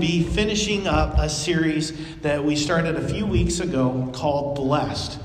be finishing up a series that we started a few weeks ago called Blessed.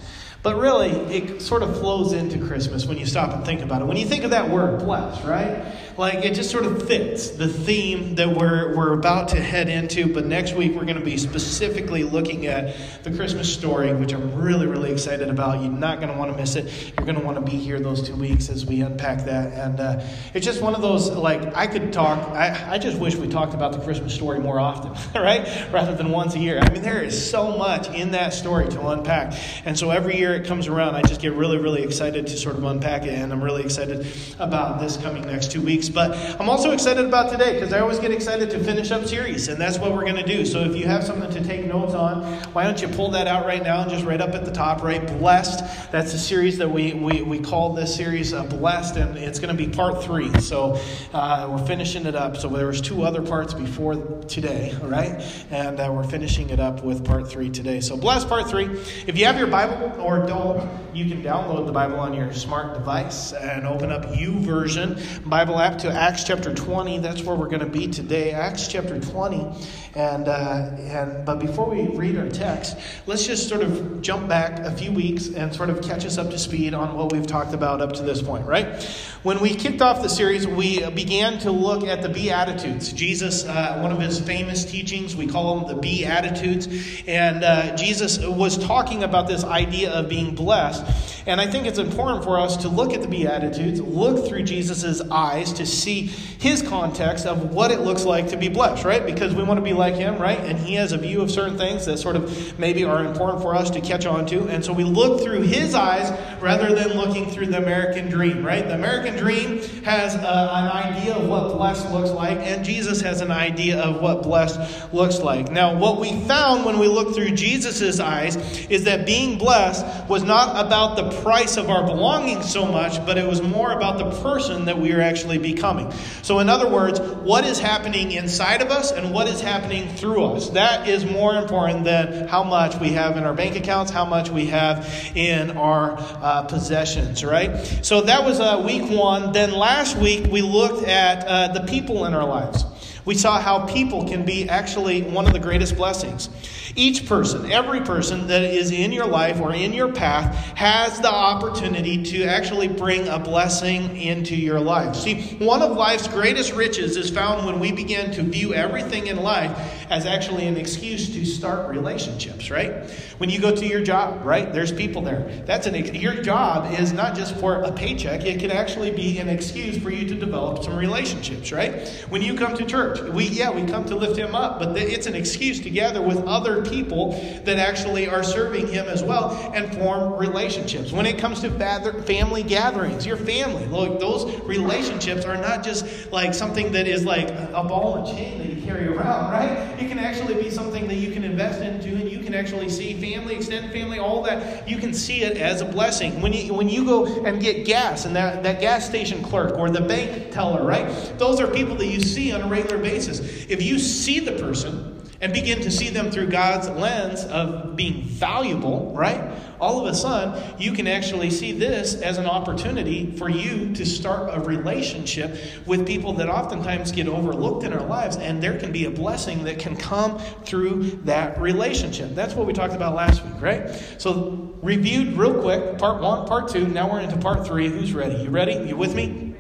But really, it sort of flows into Christmas when you stop and think about it. When you think of that word, blessed, right? Like it just sort of fits the theme that we're, we're about to head into. But next week, we're going to be specifically looking at the Christmas story, which I'm really, really excited about. You're not going to want to miss it. You're going to want to be here those two weeks as we unpack that. And uh, it's just one of those, like, I could talk, I, I just wish we talked about the Christmas story more often, right? Rather than once a year. I mean, there is so much in that story to unpack. And so every year it comes around, I just get really, really excited to sort of unpack it. And I'm really excited about this coming next two weeks. But I'm also excited about today because I always get excited to finish up series, and that's what we're going to do. So if you have something to take notes on, why don't you pull that out right now and just right up at the top, right? Blessed. That's a series that we, we, we call this series uh, Blessed, and it's going to be part three. So uh, we're finishing it up. So there was two other parts before today, all right? And uh, we're finishing it up with part three today. So Blessed part three. If you have your Bible or don't, you can download the Bible on your smart device and open up U YouVersion Bible app to Acts chapter 20. That's where we're going to be today. Acts chapter 20. And, uh, and but before we read our text, let's just sort of jump back a few weeks and sort of catch us up to speed on what we've talked about up to this point, right? When we kicked off the series, we began to look at the Beatitudes. Jesus, uh, one of his famous teachings, we call them the Beatitudes. And uh, Jesus was talking about this idea of being blessed. And I think it's important for us to look at the Beatitudes, look through Jesus' eyes to see his context of what it looks like to be blessed, right? Because we want to be like him, right? And he has a view of certain things that sort of maybe are important for us to catch on to. And so we look through his eyes rather than looking through the American dream, right? The American dream has uh, an idea of what blessed looks like, and Jesus has an idea of what blessed looks like. Now, what we found when we looked through Jesus' eyes is that being blessed was not about the price of our belongings so much, but it was more about the person that we are actually becoming. So, in other words, what is happening inside of us and what is happening through us. That is more important than how much we have in our bank accounts, how much we have in our uh, possessions, right? So, that was uh, week one. Then last week, we looked at uh, the people in our lives. We saw how people can be actually one of the greatest blessings. Each person, every person that is in your life or in your path, has the opportunity to actually bring a blessing into your life. See, one of life's greatest riches is found when we begin to view everything in life as actually an excuse to start relationships, right? When you go to your job, right? There's people there. That's an your job is not just for a paycheck, it can actually be an excuse for you to develop some relationships, right? When you come to church, we yeah, we come to lift him up, but it's an excuse to gather with other people that actually are serving Him as well and form relationships. When it comes to family gatherings, your family, look, those relationships are not just like something that is like a ball and chain that you carry around, right? It can actually be something that you can invest into and you can actually see family, extended family, all that. You can see it as a blessing. When you, when you go and get gas and that, that gas station clerk or the bank teller, right? Those are people that you see on a regular basis. If you see the person, and begin to see them through God's lens of being valuable, right? All of a sudden, you can actually see this as an opportunity for you to start a relationship with people that oftentimes get overlooked in our lives, and there can be a blessing that can come through that relationship. That's what we talked about last week, right? So, reviewed real quick part one, part two. Now we're into part three. Who's ready? You ready? You with me?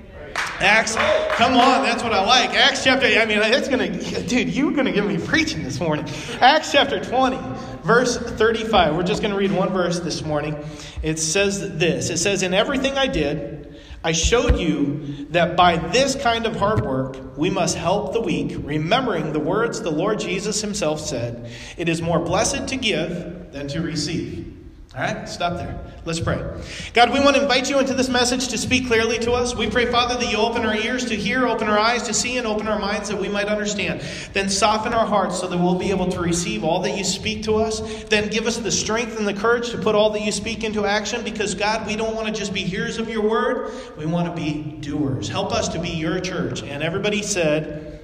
Acts, come on, that's what I like. Acts chapter, I mean, it's going to, dude, you're going to give me preaching this morning. Acts chapter 20, verse 35. We're just going to read one verse this morning. It says this It says, In everything I did, I showed you that by this kind of hard work, we must help the weak, remembering the words the Lord Jesus himself said, It is more blessed to give than to receive. All right, stop there. Let's pray. God, we want to invite you into this message to speak clearly to us. We pray, Father, that you open our ears to hear, open our eyes to see, and open our minds that we might understand. Then soften our hearts so that we'll be able to receive all that you speak to us. Then give us the strength and the courage to put all that you speak into action because, God, we don't want to just be hearers of your word, we want to be doers. Help us to be your church. And everybody said,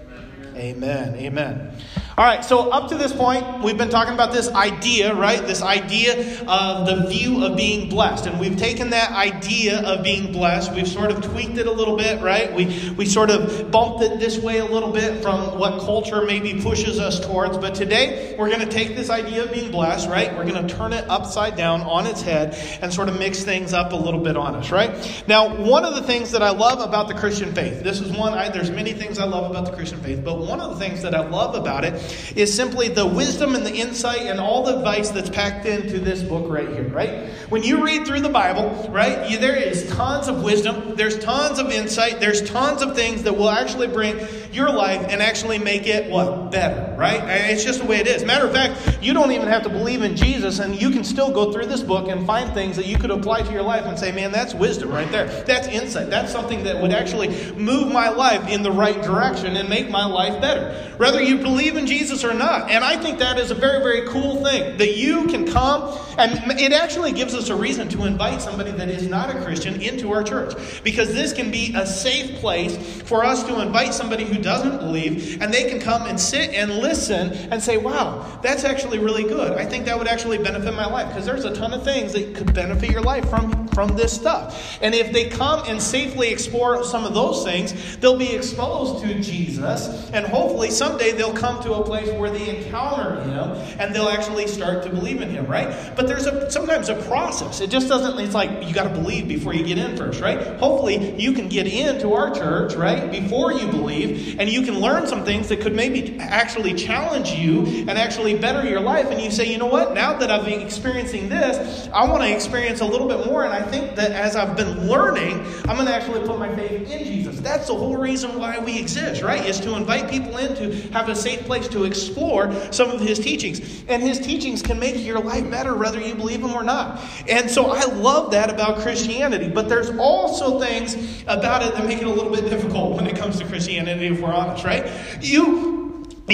Amen. Amen. Amen. All right, so up to this point, we've been talking about this idea, right? This idea of the view of being blessed. And we've taken that idea of being blessed, we've sort of tweaked it a little bit, right? We, we sort of bumped it this way a little bit from what culture maybe pushes us towards. But today, we're going to take this idea of being blessed, right? We're going to turn it upside down on its head and sort of mix things up a little bit on us, right? Now, one of the things that I love about the Christian faith, this is one, I, there's many things I love about the Christian faith, but one of the things that I love about it is simply the wisdom and the insight and all the advice that's packed into this book right here, right? When you read through the Bible, right, you, there is tons of wisdom, there's tons of insight, there's tons of things that will actually bring your life and actually make it what? Better, right? It's just the way it is. Matter of fact, you don't even have to believe in Jesus, and you can still go through this book and find things that you could apply to your life and say, man, that's wisdom right there. That's insight. That's something that would actually move my life in the right direction and make my life better. Whether you believe in Jesus or not. And I think that is a very, very cool thing that you can come, and it actually gives us a reason to invite somebody that is not a Christian into our church. Because this can be a safe place for us to invite somebody who doesn't believe, and they can come and sit and listen and say, wow, that's actually really good. I think that would actually benefit my life. Because there's a ton of things that could benefit your life from, from this stuff. And if they come and safely explore some of those things, they'll be exposed to Jesus, and hopefully someday they'll come to a place where they encounter Him and they'll actually start to believe in Him, right? But there's a sometimes a process. It just doesn't, it's like you got to believe before you get in first, right? Hopefully you can get into our church, right, before you believe, and you can learn some things that could maybe actually challenge you and actually better your life. And you say, you know what, now that I've been experiencing this, I want to experience a little bit more. And I think that as I've been learning, I'm going to actually put my faith in Jesus. That's the whole reason why we exist, right? Is to invite people in to have a safe place to explore some of his teachings. And his teachings can make your life better whether you believe them or not. And so I love that about Christianity. But there's also things about it that make it a little bit difficult when it comes to Christianity, if we're honest, right? You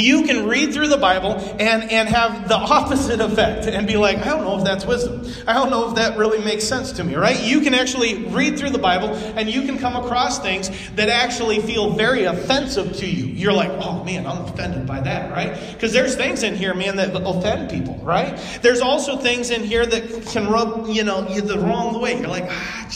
you can read through the Bible and, and have the opposite effect and be like, I don't know if that's wisdom. I don't know if that really makes sense to me, right? You can actually read through the Bible and you can come across things that actually feel very offensive to you. You're like, oh man, I'm offended by that, right? Because there's things in here, man, that offend people, right? There's also things in here that can rub, you know, the wrong way. You're like, ah,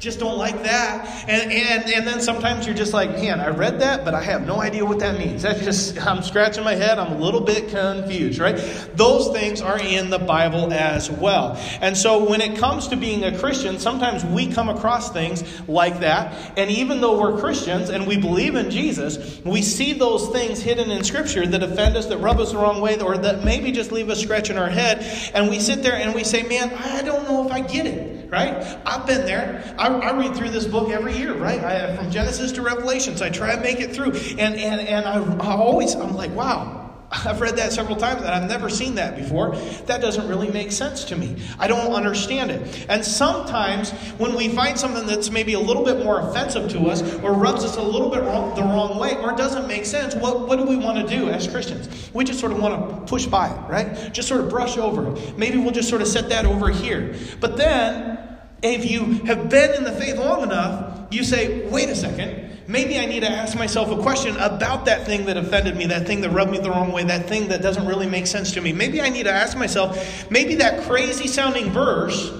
just don't like that. And, and, and then sometimes you're just like, man, I read that, but I have no idea what that means. That's just, I'm scratching my head. I'm a little bit confused, right? Those things are in the Bible as well. And so when it comes to being a Christian, sometimes we come across things like that. And even though we're Christians and we believe in Jesus, we see those things hidden in Scripture that offend us, that rub us the wrong way, or that maybe just leave us scratching our head. And we sit there and we say, man, I don't know if I get it right? I've been there. I, I, read through this book every year, right? I, from Genesis to Revelations, I try and make it through. And, and, and I, I always, I'm like, wow, I've read that several times and I've never seen that before. That doesn't really make sense to me. I don't understand it. And sometimes when we find something that's maybe a little bit more offensive to us or rubs us a little bit wrong, the wrong way or doesn't make sense, what, what do we want to do as Christians? We just sort of want to push by it, right? Just sort of brush over it. Maybe we'll just sort of set that over here. But then, if you have been in the faith long enough, you say, wait a second maybe I need to ask myself a question about that thing that offended me, that thing that rubbed me the wrong way, that thing that doesn't really make sense to me. Maybe I need to ask myself, maybe that crazy sounding verse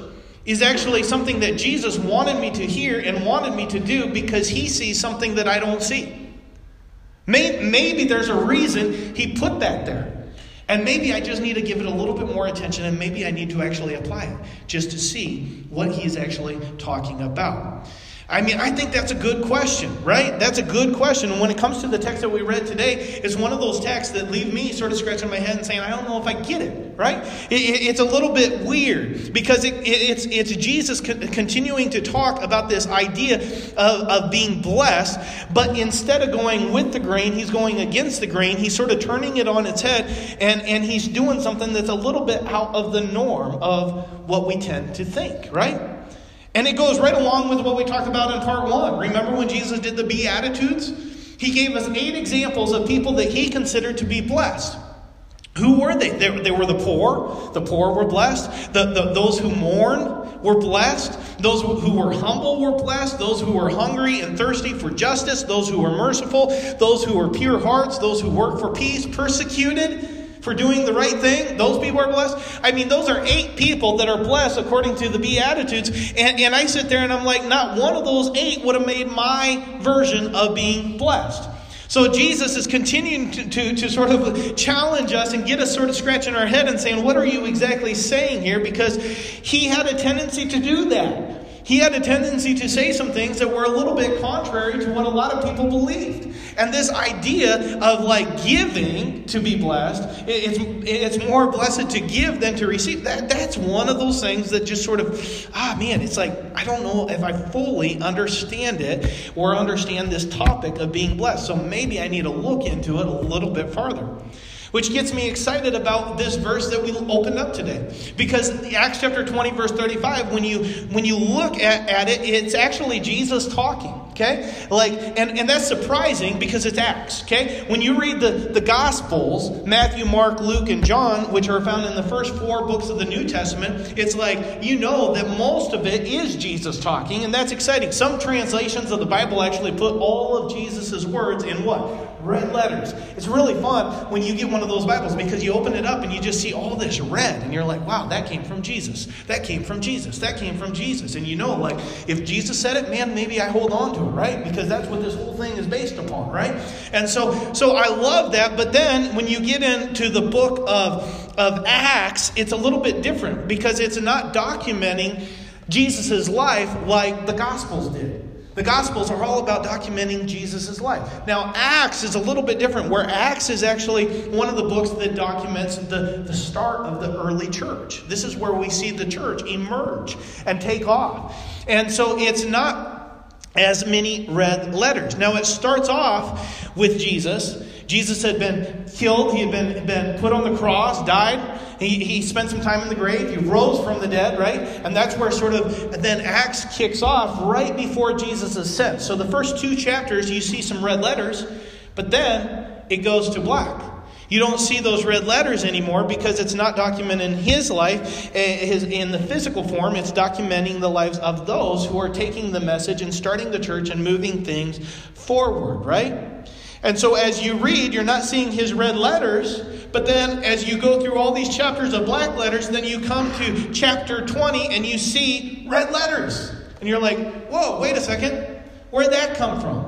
is actually something that Jesus wanted me to hear and wanted me to do because he sees something that I don't see. Maybe there's a reason he put that there. And maybe I just need to give it a little bit more attention and maybe I need to actually apply it just to see what he's actually talking about. I mean, I think that's a good question, right? That's a good question. And when it comes to the text that we read today, it's one of those texts that leave me sort of scratching my head and saying, I don't know if I get it, right? It, it, it's a little bit weird because it, it's, it's Jesus continuing to talk about this idea of, of being blessed, but instead of going with the grain, he's going against the grain. He's sort of turning it on its head, and, and he's doing something that's a little bit out of the norm of what we tend to think, right? And it goes right along with what we talked about in part one. Remember when Jesus did the Beatitudes? He gave us eight examples of people that he considered to be blessed. Who were they? They, they were the poor. The poor were blessed. The, the, those who mourn were blessed. Those who were humble were blessed. Those who were hungry and thirsty for justice. Those who were merciful. Those who were pure hearts. Those who work for peace. Persecuted for doing the right thing, those people are blessed. I mean, those are eight people that are blessed according to the Beatitudes. And, and I sit there and I'm like, not one of those eight would have made my version of being blessed. So Jesus is continuing to, to, to, sort of challenge us and get us sort of scratching our head and saying, What are you exactly saying here? Because he had a tendency to do that he had a tendency to say some things that were a little bit contrary to what a lot of people believed. And this idea of like giving to be blessed, it's, it's more blessed to give than to receive. That, that's one of those things that just sort of, ah, man, it's like, I don't know if I fully understand it or understand this topic of being blessed. So maybe I need to look into it a little bit farther. Which gets me excited about this verse that we opened up today. Because Acts chapter 20, verse 35, when you when you look at, at it, it's actually Jesus talking. Okay? Like, and, and that's surprising because it's Acts. Okay? When you read the, the Gospels, Matthew, Mark, Luke, and John, which are found in the first four books of the New Testament, it's like you know that most of it is Jesus talking, and that's exciting. Some translations of the Bible actually put all of Jesus' words in what? red letters. It's really fun when you get one of those Bibles because you open it up and you just see all this red and you're like, wow, that came from Jesus. That came from Jesus. That came from Jesus. And you know, like, if Jesus said it, man, maybe I hold on to it, right? Because that's what this whole thing is based upon, right? And so, so I love that. But then when you get into the book of, of Acts, it's a little bit different because it's not documenting Jesus' life like the Gospels did. The Gospels are all about documenting Jesus' life. Now, Acts is a little bit different, where Acts is actually one of the books that documents the, the start of the early church. This is where we see the church emerge and take off. And so it's not as many red letters. Now, it starts off with Jesus. Jesus had been killed, he had been, been put on the cross, died. He, he spent some time in the grave. He rose from the dead, right? And that's where sort of then Acts kicks off right before Jesus ascends. So the first two chapters, you see some red letters, but then it goes to black. You don't see those red letters anymore because it's not documenting his life eh, in the physical form. It's documenting the lives of those who are taking the message and starting the church and moving things forward, right? And so as you read, you're not seeing his red letters, but then as you go through all these chapters of black letters, then you come to chapter 20 and you see red letters. And you're like, whoa, wait a second. Where'd that come from?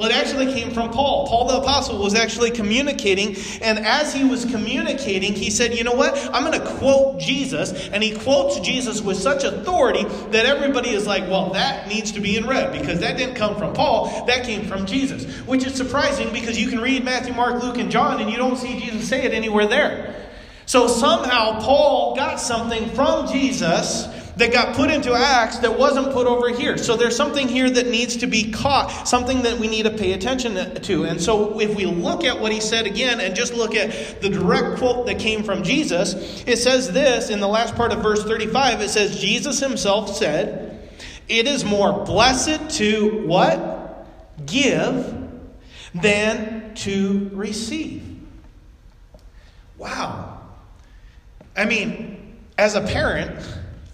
Well, it actually came from Paul. Paul the Apostle was actually communicating, and as he was communicating, he said, You know what? I'm going to quote Jesus. And he quotes Jesus with such authority that everybody is like, Well, that needs to be in red because that didn't come from Paul, that came from Jesus. Which is surprising because you can read Matthew, Mark, Luke, and John, and you don't see Jesus say it anywhere there. So somehow Paul got something from Jesus that got put into Acts that wasn't put over here. So there's something here that needs to be caught, something that we need to pay attention to. And so if we look at what he said again and just look at the direct quote that came from Jesus, it says this in the last part of verse 35 it says, Jesus himself said, It is more blessed to what? Give than to receive. Wow. I mean, as a parent,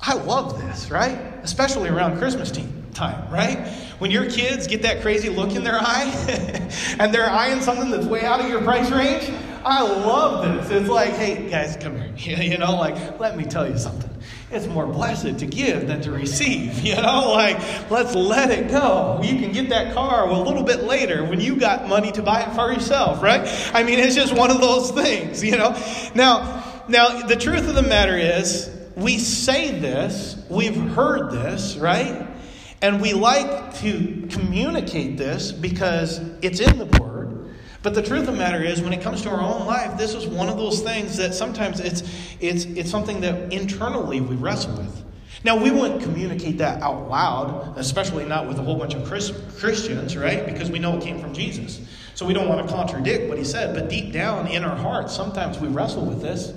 I love this, right? Especially around Christmas time, right? When your kids get that crazy look in their eye and they're eyeing something that's way out of your price range. I love this. It's like, hey, guys, come here. You know, like, let me tell you something. It's more blessed to give than to receive. You know, like, let's let it go. You can get that car a little bit later when you got money to buy it for yourself, right? I mean, it's just one of those things, you know? Now, now, the truth of the matter is, we say this, we've heard this, right? And we like to communicate this because it's in the Word. But the truth of the matter is, when it comes to our own life, this is one of those things that sometimes it's, it's, it's something that internally we wrestle with. Now, we wouldn't communicate that out loud, especially not with a whole bunch of Christians, right? Because we know it came from Jesus. So we don't want to contradict what he said. But deep down in our hearts, sometimes we wrestle with this,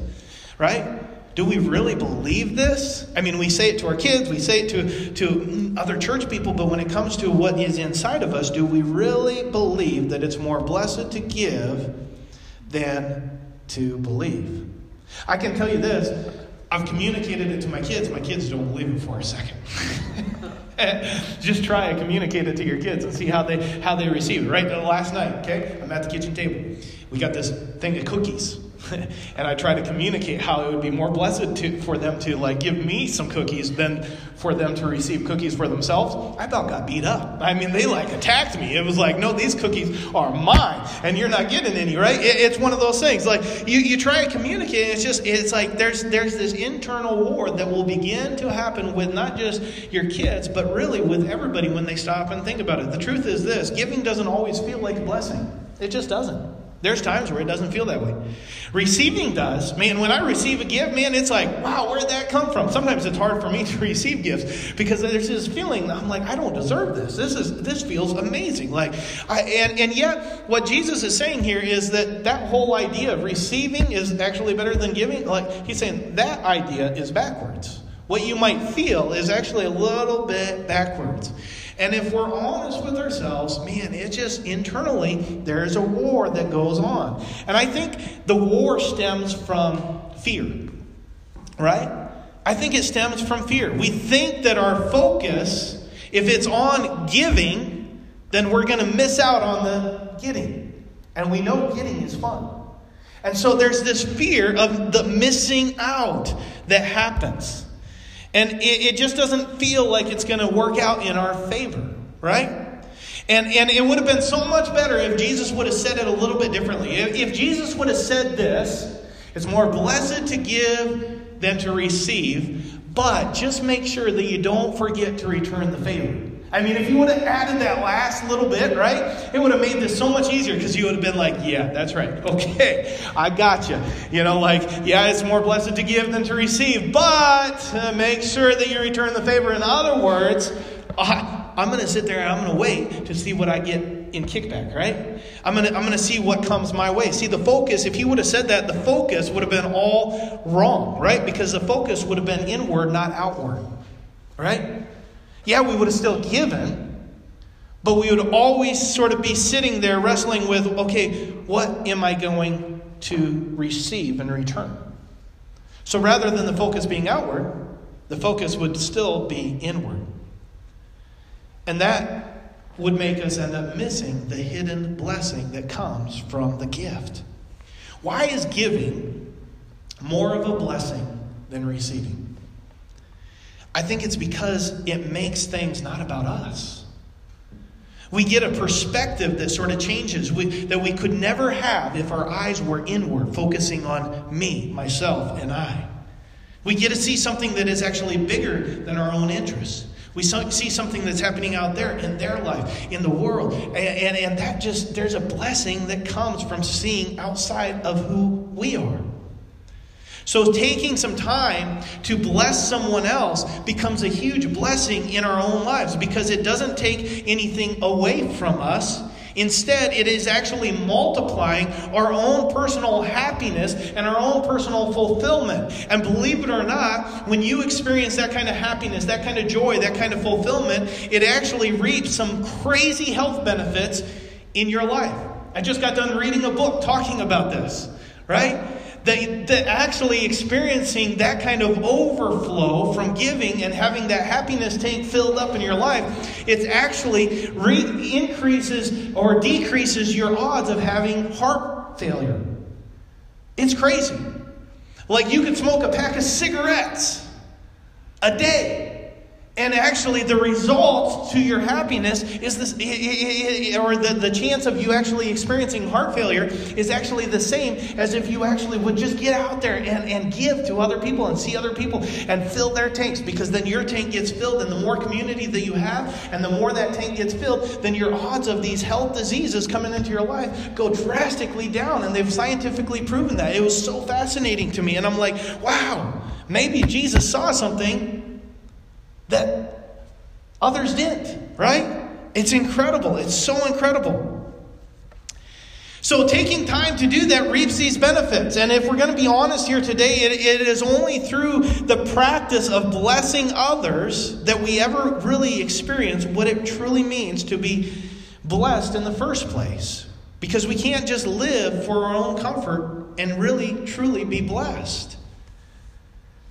right? Do we really believe this? I mean, we say it to our kids, we say it to, to other church people, but when it comes to what is inside of us, do we really believe that it's more blessed to give than to believe? I can tell you this I've communicated it to my kids. My kids don't believe it for a second. Just try and communicate it to your kids and see how they how they receive it. Right last night, okay, I'm at the kitchen table. We got this thing of cookies and I try to communicate how it would be more blessed to, for them to like give me some cookies than for them to receive cookies for themselves. I about got beat up. I mean, they like attacked me. It was like, no, these cookies are mine, and you're not getting any, right? It, it's one of those things. Like you, you try to communicate, and it's just, it's like there's there's this internal war that will begin to happen with not just your kids, but really with everybody when they stop and think about it. The truth is this: giving doesn't always feel like a blessing. It just doesn't. There's times where it doesn't feel that way. Receiving does. Man, when I receive a gift, man, it's like, wow, where'd that come from? Sometimes it's hard for me to receive gifts because there's this feeling I'm like, I don't deserve this. This is this feels amazing. Like, I, and and yet, what Jesus is saying here is that that whole idea of receiving is actually better than giving. Like he's saying that idea is backwards. What you might feel is actually a little bit backwards. And if we're honest with ourselves, man, it just internally, there's a war that goes on. And I think the war stems from fear, right? I think it stems from fear. We think that our focus, if it's on giving, then we're going to miss out on the getting. And we know getting is fun. And so there's this fear of the missing out that happens. And it, it just doesn't feel like it's going to work out in our favor, right? And, and it would have been so much better if Jesus would have said it a little bit differently. If, if Jesus would have said this, it's more blessed to give than to receive, but just make sure that you don't forget to return the favor. I mean, if you would have added that last little bit, right, it would have made this so much easier because you would have been like, yeah, that's right. Okay, I got you. You know, like, yeah, it's more blessed to give than to receive, but uh, make sure that you return the favor. In other words, I, I'm going to sit there and I'm going to wait to see what I get in kickback, right? I'm going to I'm going to see what comes my way. See, the focus, if he would have said that, the focus would have been all wrong, right? Because the focus would have been inward, not outward, right? Yeah, we would have still given, but we would always sort of be sitting there wrestling with okay, what am I going to receive in return? So rather than the focus being outward, the focus would still be inward. And that would make us end up missing the hidden blessing that comes from the gift. Why is giving more of a blessing than receiving? I think it's because it makes things not about us. We get a perspective that sort of changes, we, that we could never have if our eyes were inward, focusing on me, myself, and I. We get to see something that is actually bigger than our own interests. We see something that's happening out there in their life, in the world. And, and, and that just, there's a blessing that comes from seeing outside of who we are. So, taking some time to bless someone else becomes a huge blessing in our own lives because it doesn't take anything away from us. Instead, it is actually multiplying our own personal happiness and our own personal fulfillment. And believe it or not, when you experience that kind of happiness, that kind of joy, that kind of fulfillment, it actually reaps some crazy health benefits in your life. I just got done reading a book talking about this, right? That, that actually experiencing that kind of overflow from giving and having that happiness tank filled up in your life, it actually re- increases or decreases your odds of having heart failure. It's crazy. Like you could smoke a pack of cigarettes a day and actually, the result to your happiness is this, or the, the chance of you actually experiencing heart failure is actually the same as if you actually would just get out there and, and give to other people and see other people and fill their tanks because then your tank gets filled. And the more community that you have and the more that tank gets filled, then your odds of these health diseases coming into your life go drastically down. And they've scientifically proven that. It was so fascinating to me. And I'm like, wow, maybe Jesus saw something that others didn't, right? It's incredible. It's so incredible. So, taking time to do that reaps these benefits. And if we're going to be honest here today, it, it is only through the practice of blessing others that we ever really experience what it truly means to be blessed in the first place. Because we can't just live for our own comfort and really, truly be blessed.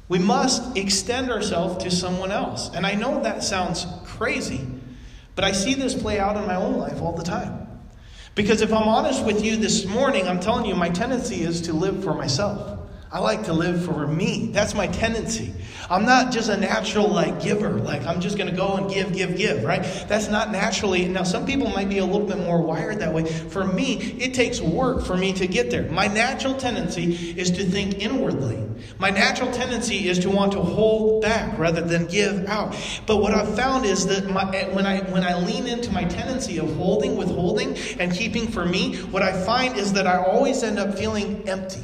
We must extend ourselves to someone else. And I know that sounds crazy, but I see this play out in my own life all the time. Because if I'm honest with you this morning, I'm telling you, my tendency is to live for myself. I like to live for me. That's my tendency. I'm not just a natural like giver, like I'm just going to go and give, give, give, right? That's not naturally. Now, some people might be a little bit more wired that way. For me, it takes work for me to get there. My natural tendency is to think inwardly. My natural tendency is to want to hold back rather than give out. But what I've found is that my, when I when I lean into my tendency of holding, withholding, and keeping for me, what I find is that I always end up feeling empty.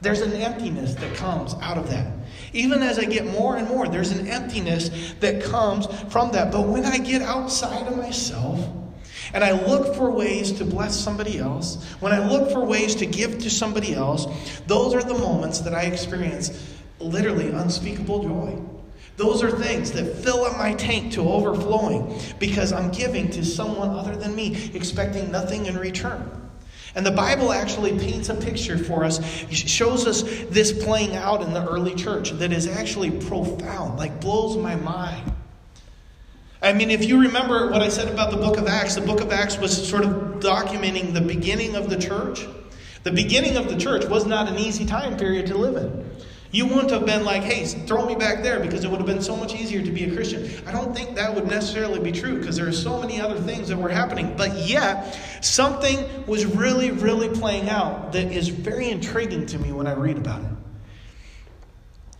There's an emptiness that comes out of that. Even as I get more and more, there's an emptiness that comes from that. But when I get outside of myself, and I look for ways to bless somebody else, when I look for ways to give to somebody else, those are the moments that I experience literally unspeakable joy. Those are things that fill up my tank to overflowing because I'm giving to someone other than me, expecting nothing in return. And the Bible actually paints a picture for us, shows us this playing out in the early church that is actually profound, like blows my mind. I mean, if you remember what I said about the book of Acts, the book of Acts was sort of documenting the beginning of the church. The beginning of the church was not an easy time period to live in. You wouldn't have been like, hey, throw me back there because it would have been so much easier to be a Christian. I don't think that would necessarily be true because there are so many other things that were happening. But yet, something was really, really playing out that is very intriguing to me when I read about it.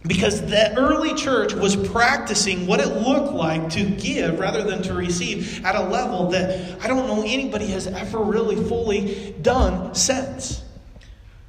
Because the early church was practicing what it looked like to give rather than to receive at a level that I don't know anybody has ever really fully done since.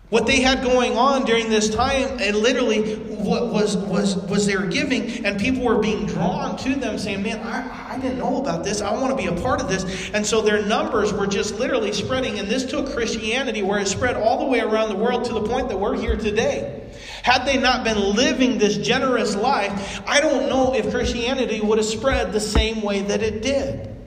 What they had going on during this time, and literally what was was was they were giving, and people were being drawn to them, saying, "Man, I, I didn't know about this. I want to be a part of this." And so their numbers were just literally spreading, and this took Christianity where it spread all the way around the world to the point that we're here today. Had they not been living this generous life, I don't know if Christianity would have spread the same way that it did.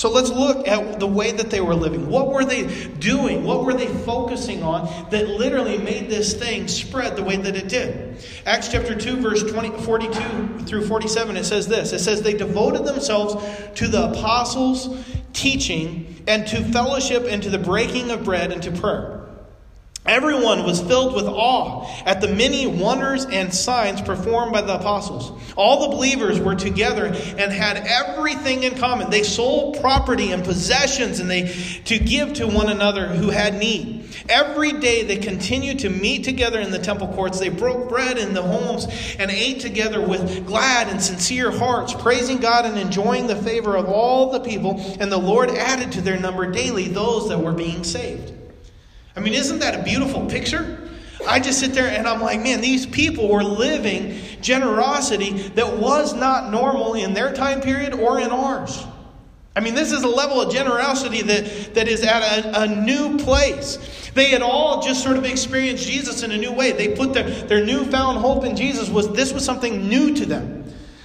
So let's look at the way that they were living. What were they doing? What were they focusing on that literally made this thing spread the way that it did? Acts chapter 2, verse 20, 42 through 47, it says this It says, They devoted themselves to the apostles' teaching and to fellowship and to the breaking of bread and to prayer. Everyone was filled with awe at the many wonders and signs performed by the apostles. All the believers were together and had everything in common. They sold property and possessions and they to give to one another who had need. Every day they continued to meet together in the temple courts. They broke bread in the homes and ate together with glad and sincere hearts, praising God and enjoying the favor of all the people. And the Lord added to their number daily those that were being saved. I mean, isn't that a beautiful picture? I just sit there and I'm like, man, these people were living generosity that was not normal in their time period or in ours. I mean, this is a level of generosity that, that is at a, a new place. They had all just sort of experienced Jesus in a new way. They put their, their newfound hope in Jesus was this was something new to them.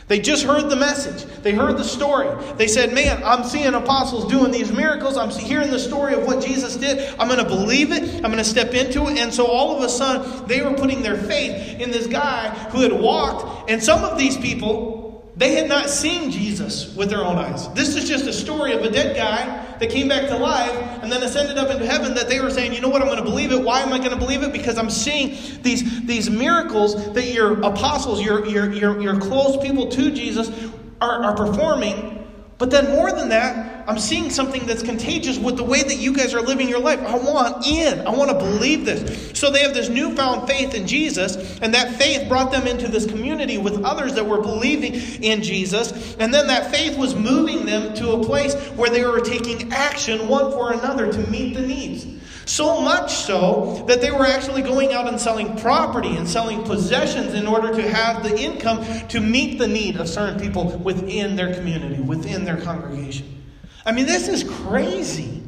They just heard the message. They heard the story. They said, Man, I'm seeing apostles doing these miracles. I'm hearing the story of what Jesus did. I'm going to believe it. I'm going to step into it. And so all of a sudden, they were putting their faith in this guy who had walked. And some of these people they had not seen Jesus with their own eyes. This is just a story of a dead guy that came back to life and then ascended up into heaven that they were saying, you know what, I'm going to believe it. Why am I going to believe it? Because I'm seeing these, these miracles that your apostles, your, your, your, your close people to Jesus are, are performing but then, more than that, I'm seeing something that's contagious with the way that you guys are living your life. I want in. I want to believe this. So they have this newfound faith in Jesus, and that faith brought them into this community with others that were believing in Jesus. And then that faith was moving them to a place where they were taking action one for another to meet the needs. So much so that they were actually going out and selling property and selling possessions in order to have the income to meet the need of certain people within their community, within their congregation. I mean, this is crazy.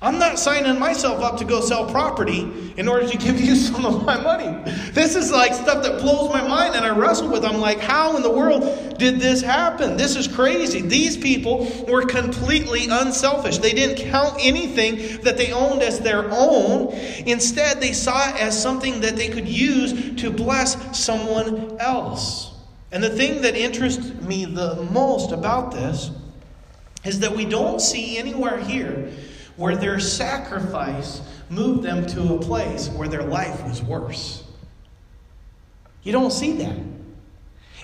I'm not signing myself up to go sell property in order to give you some of my money. This is like stuff that blows my and I wrestled with. I'm like, how in the world did this happen? This is crazy. These people were completely unselfish. They didn't count anything that they owned as their own. Instead, they saw it as something that they could use to bless someone else. And the thing that interests me the most about this is that we don't see anywhere here where their sacrifice moved them to a place where their life was worse. You don't see that.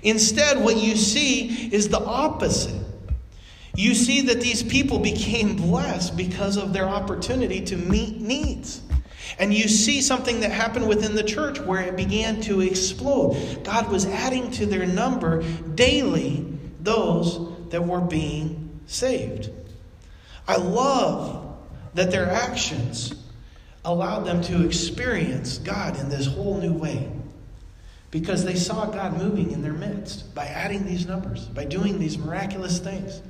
Instead, what you see is the opposite. You see that these people became blessed because of their opportunity to meet needs. And you see something that happened within the church where it began to explode. God was adding to their number daily those that were being saved. I love that their actions allowed them to experience God in this whole new way because they saw God moving in their midst by adding these numbers, by doing these miraculous things.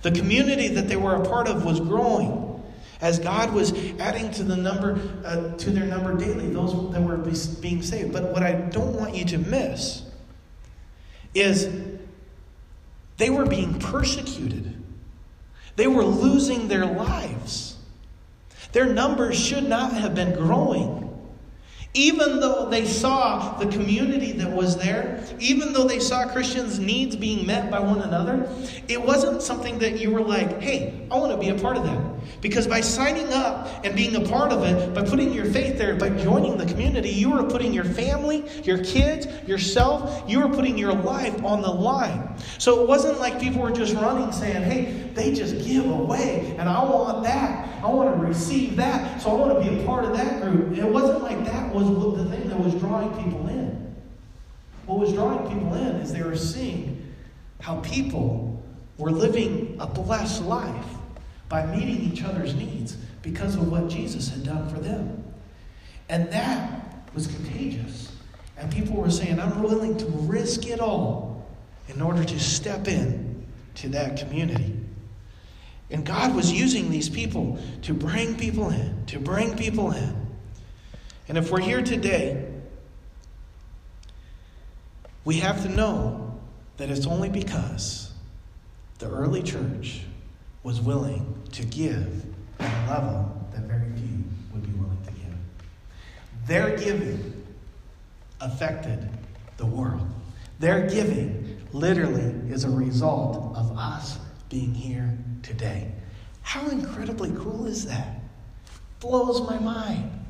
The community that they were a part of was growing as God was adding to the number uh, to their number daily those that were being saved. But what I don't want you to miss is they were being persecuted. They were losing their lives. Their numbers should not have been growing. Even though they saw the community that was there, even though they saw Christians' needs being met by one another, it wasn't something that you were like, hey, I want to be a part of that. Because by signing up and being a part of it, by putting your faith there, by joining the community, you are putting your family, your kids, yourself, you are putting your life on the line. So it wasn't like people were just running saying, hey, they just give away, and I want that. I want to receive that, so I want to be a part of that group. It wasn't like that was the thing that was drawing people in. What was drawing people in is they were seeing how people were living a blessed life by meeting each other's needs because of what Jesus had done for them. And that was contagious. And people were saying, I'm willing to risk it all in order to step in to that community. And God was using these people to bring people in, to bring people in. And if we're here today, we have to know that it's only because the early church was willing to give at a level that very few would be willing to give. Their giving affected the world. Their giving literally is a result of us being here today. How incredibly cool is that? Blows my mind.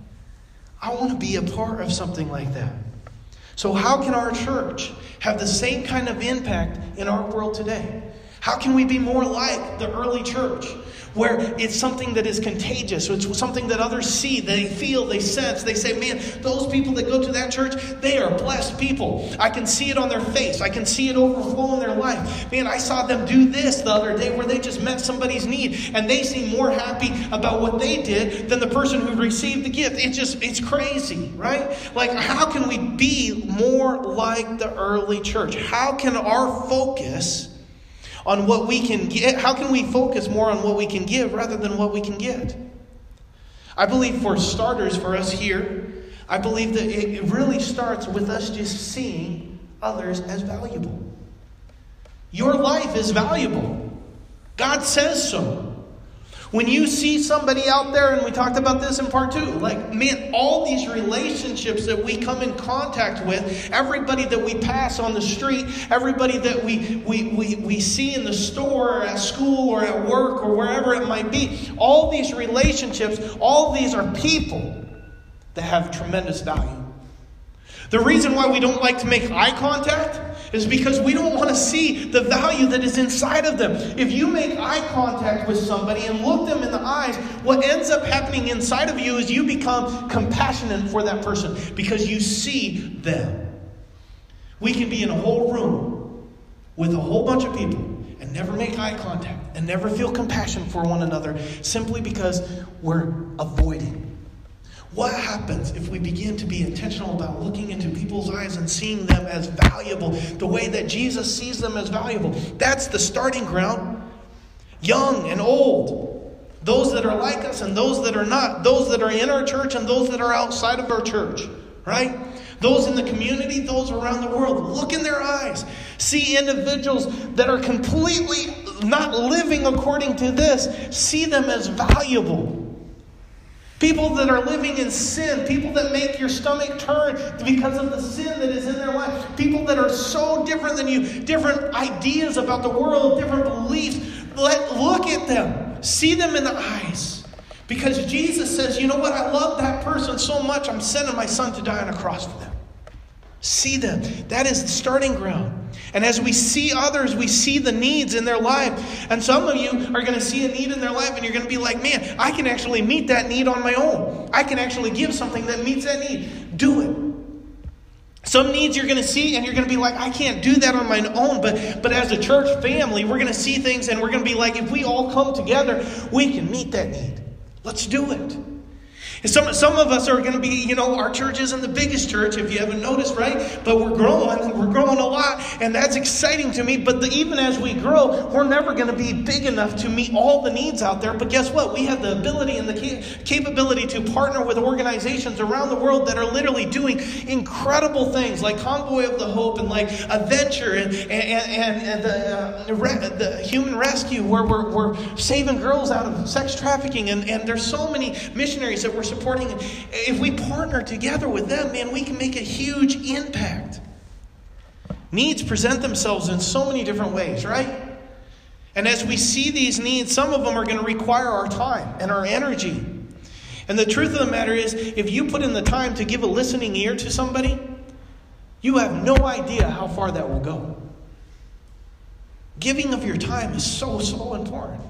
I want to be a part of something like that. So, how can our church have the same kind of impact in our world today? How can we be more like the early church? Where it's something that is contagious. It's something that others see, they feel, they sense. They say, man, those people that go to that church, they are blessed people. I can see it on their face, I can see it overflow in their life. Man, I saw them do this the other day where they just met somebody's need and they seem more happy about what they did than the person who received the gift. It's just, it's crazy, right? Like, how can we be more like the early church? How can our focus on what we can get. Eh, how can we focus more on what we can give rather than what we can get? I believe, for starters, for us here, I believe that it really starts with us just seeing others as valuable. Your life is valuable. God says so. When you see somebody out there, and we talked about this in part two, like, man, all these relationships that we come in contact with, everybody that we pass on the street, everybody that we, we, we, we see in the store or at school or at work or wherever it might be, all these relationships, all these are people that have tremendous value. The reason why we don't like to make eye contact is because we don't want to see the value that is inside of them. If you make eye contact with somebody and look them in the eyes, what ends up happening inside of you is you become compassionate for that person because you see them. We can be in a whole room with a whole bunch of people and never make eye contact and never feel compassion for one another simply because we're avoiding what happens if we begin to be intentional about looking into people's eyes and seeing them as valuable the way that Jesus sees them as valuable? That's the starting ground. Young and old, those that are like us and those that are not, those that are in our church and those that are outside of our church, right? Those in the community, those around the world. Look in their eyes. See individuals that are completely not living according to this. See them as valuable. People that are living in sin, people that make your stomach turn because of the sin that is in their life, people that are so different than you, different ideas about the world, different beliefs. Let look at them. See them in the eyes. Because Jesus says, you know what? I love that person so much, I'm sending my son to die on a cross for them. See them. That is the starting ground. And as we see others, we see the needs in their life. And some of you are going to see a need in their life, and you're going to be like, man, I can actually meet that need on my own. I can actually give something that meets that need. Do it. Some needs you're going to see, and you're going to be like, I can't do that on my own. But, but as a church family, we're going to see things, and we're going to be like, if we all come together, we can meet that need. Let's do it. Some, some of us are going to be, you know, our church isn't the biggest church, if you haven't noticed, right? But we're growing, we're growing a lot, and that's exciting to me. But the, even as we grow, we're never going to be big enough to meet all the needs out there. But guess what? We have the ability and the capability to partner with organizations around the world that are literally doing incredible things like Convoy of the Hope and like Adventure and, and, and, and the, uh, the Human Rescue, where we're, we're saving girls out of sex trafficking. And, and there's so many missionaries that we're supporting. If we partner together with them, man, we can make a huge impact. Needs present themselves in so many different ways, right? And as we see these needs, some of them are going to require our time and our energy. And the truth of the matter is, if you put in the time to give a listening ear to somebody, you have no idea how far that will go. Giving of your time is so, so important.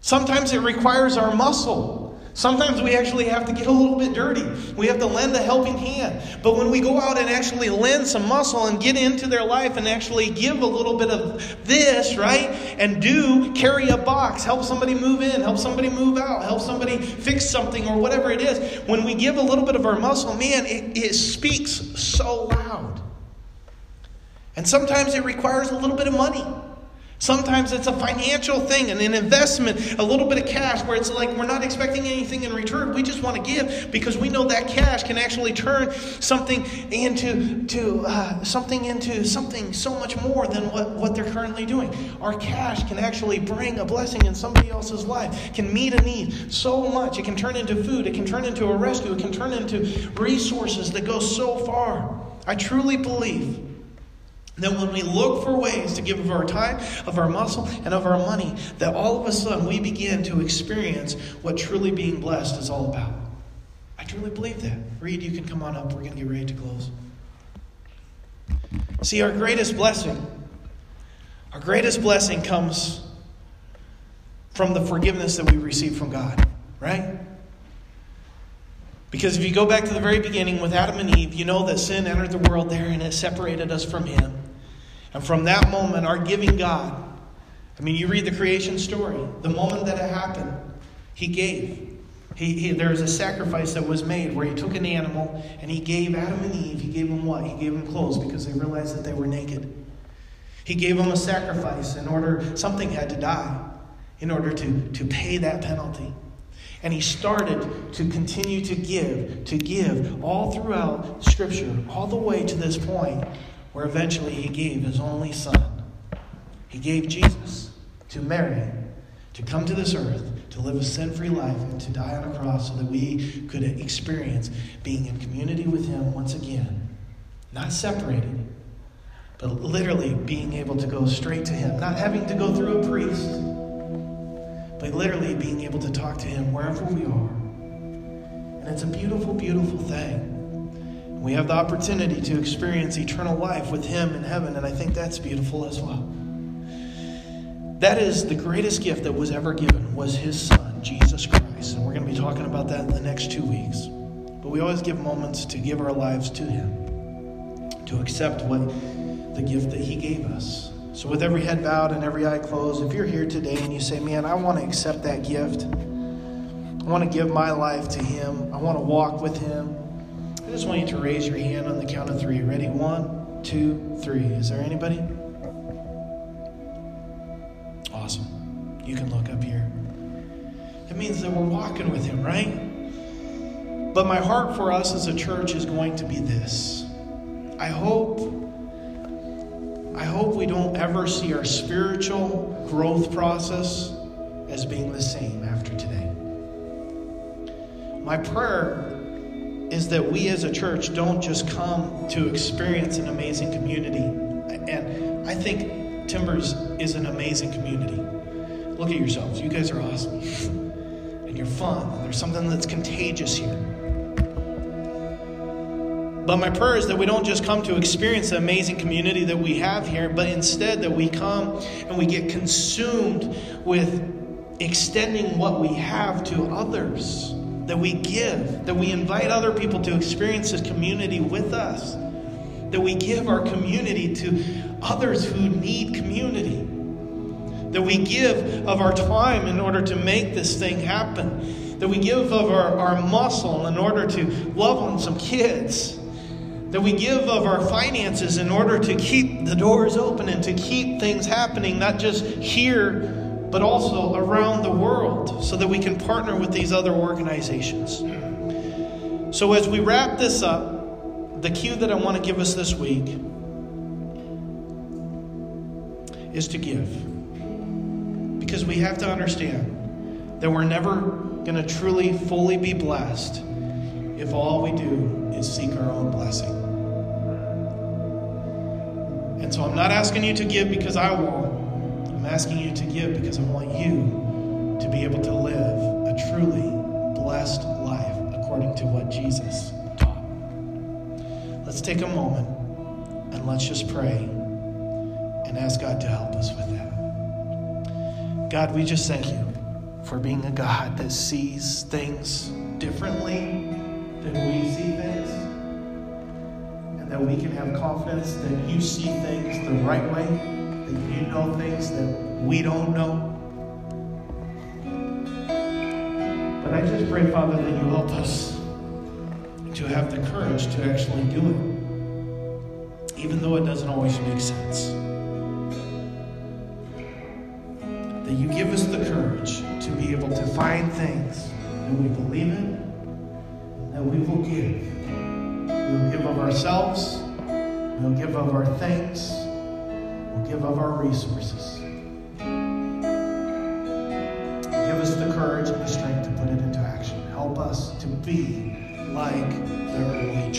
Sometimes it requires our muscle. Sometimes we actually have to get a little bit dirty. We have to lend a helping hand. But when we go out and actually lend some muscle and get into their life and actually give a little bit of this, right? And do carry a box, help somebody move in, help somebody move out, help somebody fix something or whatever it is. When we give a little bit of our muscle, man, it, it speaks so loud. And sometimes it requires a little bit of money. Sometimes it's a financial thing and an investment, a little bit of cash where it's like we're not expecting anything in return. We just want to give because we know that cash can actually turn something into to, uh, something into something so much more than what, what they're currently doing. Our cash can actually bring a blessing in somebody else's life, can meet a need so much. It can turn into food, it can turn into a rescue, it can turn into resources that go so far. I truly believe that when we look for ways to give of our time, of our muscle, and of our money, that all of a sudden we begin to experience what truly being blessed is all about. I truly believe that. Reed, you can come on up. We're going to get ready to close. See, our greatest blessing, our greatest blessing comes from the forgiveness that we receive from God, right? Because if you go back to the very beginning with Adam and Eve, you know that sin entered the world there and it separated us from Him. And from that moment, our giving God, I mean, you read the creation story, the moment that it happened, He gave. He, he, there was a sacrifice that was made where he took an animal and he gave Adam and Eve, he gave them what? He gave them clothes because they realized that they were naked. He gave them a sacrifice in order, something had to die in order to, to pay that penalty. And he started to continue to give, to give all throughout Scripture, all the way to this point where eventually he gave his only son. He gave Jesus to Mary to come to this earth, to live a sin free life, and to die on a cross so that we could experience being in community with him once again. Not separated, but literally being able to go straight to him, not having to go through a priest, but literally being able to talk to him wherever we are. And it's a beautiful, beautiful thing. We have the opportunity to experience eternal life with Him in heaven, and I think that's beautiful as well. That is the greatest gift that was ever given was His Son, Jesus Christ. And we're going to be talking about that in the next two weeks. But we always give moments to give our lives to Him, to accept what the gift that He gave us. So, with every head bowed and every eye closed, if you're here today and you say, Man, I want to accept that gift, I want to give my life to Him, I want to walk with Him. I just want you to raise your hand on the count of three. Ready? One, two, three. Is there anybody? Awesome. You can look up here. That means that we're walking with Him, right? But my heart for us as a church is going to be this. I hope I hope we don't ever see our spiritual growth process as being the same after today. My prayer is that we as a church don't just come to experience an amazing community. And I think Timbers is an amazing community. Look at yourselves. You guys are awesome. And you're fun. And there's something that's contagious here. But my prayer is that we don't just come to experience the amazing community that we have here, but instead that we come and we get consumed with extending what we have to others. That we give, that we invite other people to experience this community with us. That we give our community to others who need community. That we give of our time in order to make this thing happen. That we give of our, our muscle in order to love on some kids that we give of our finances in order to keep the doors open and to keep things happening, not just here, but also around the world, so that we can partner with these other organizations. So, as we wrap this up, the cue that I want to give us this week is to give. Because we have to understand that we're never going to truly, fully be blessed if all we do is seek our own blessing. And so I'm not asking you to give because I won't. Asking you to give because I want you to be able to live a truly blessed life according to what Jesus taught. Let's take a moment and let's just pray and ask God to help us with that. God, we just thank you for being a God that sees things differently than we see things and that we can have confidence that you see things the right way, that you know things that we don't know. But I just pray, Father, that you help us to have the courage to actually do it, even though it doesn't always make sense. That you give us the courage to be able to find things that we believe in, that we will give. We'll give of ourselves, we'll give of our things, give of our resources. Give us the courage and the strength to put it into action. Help us to be like the early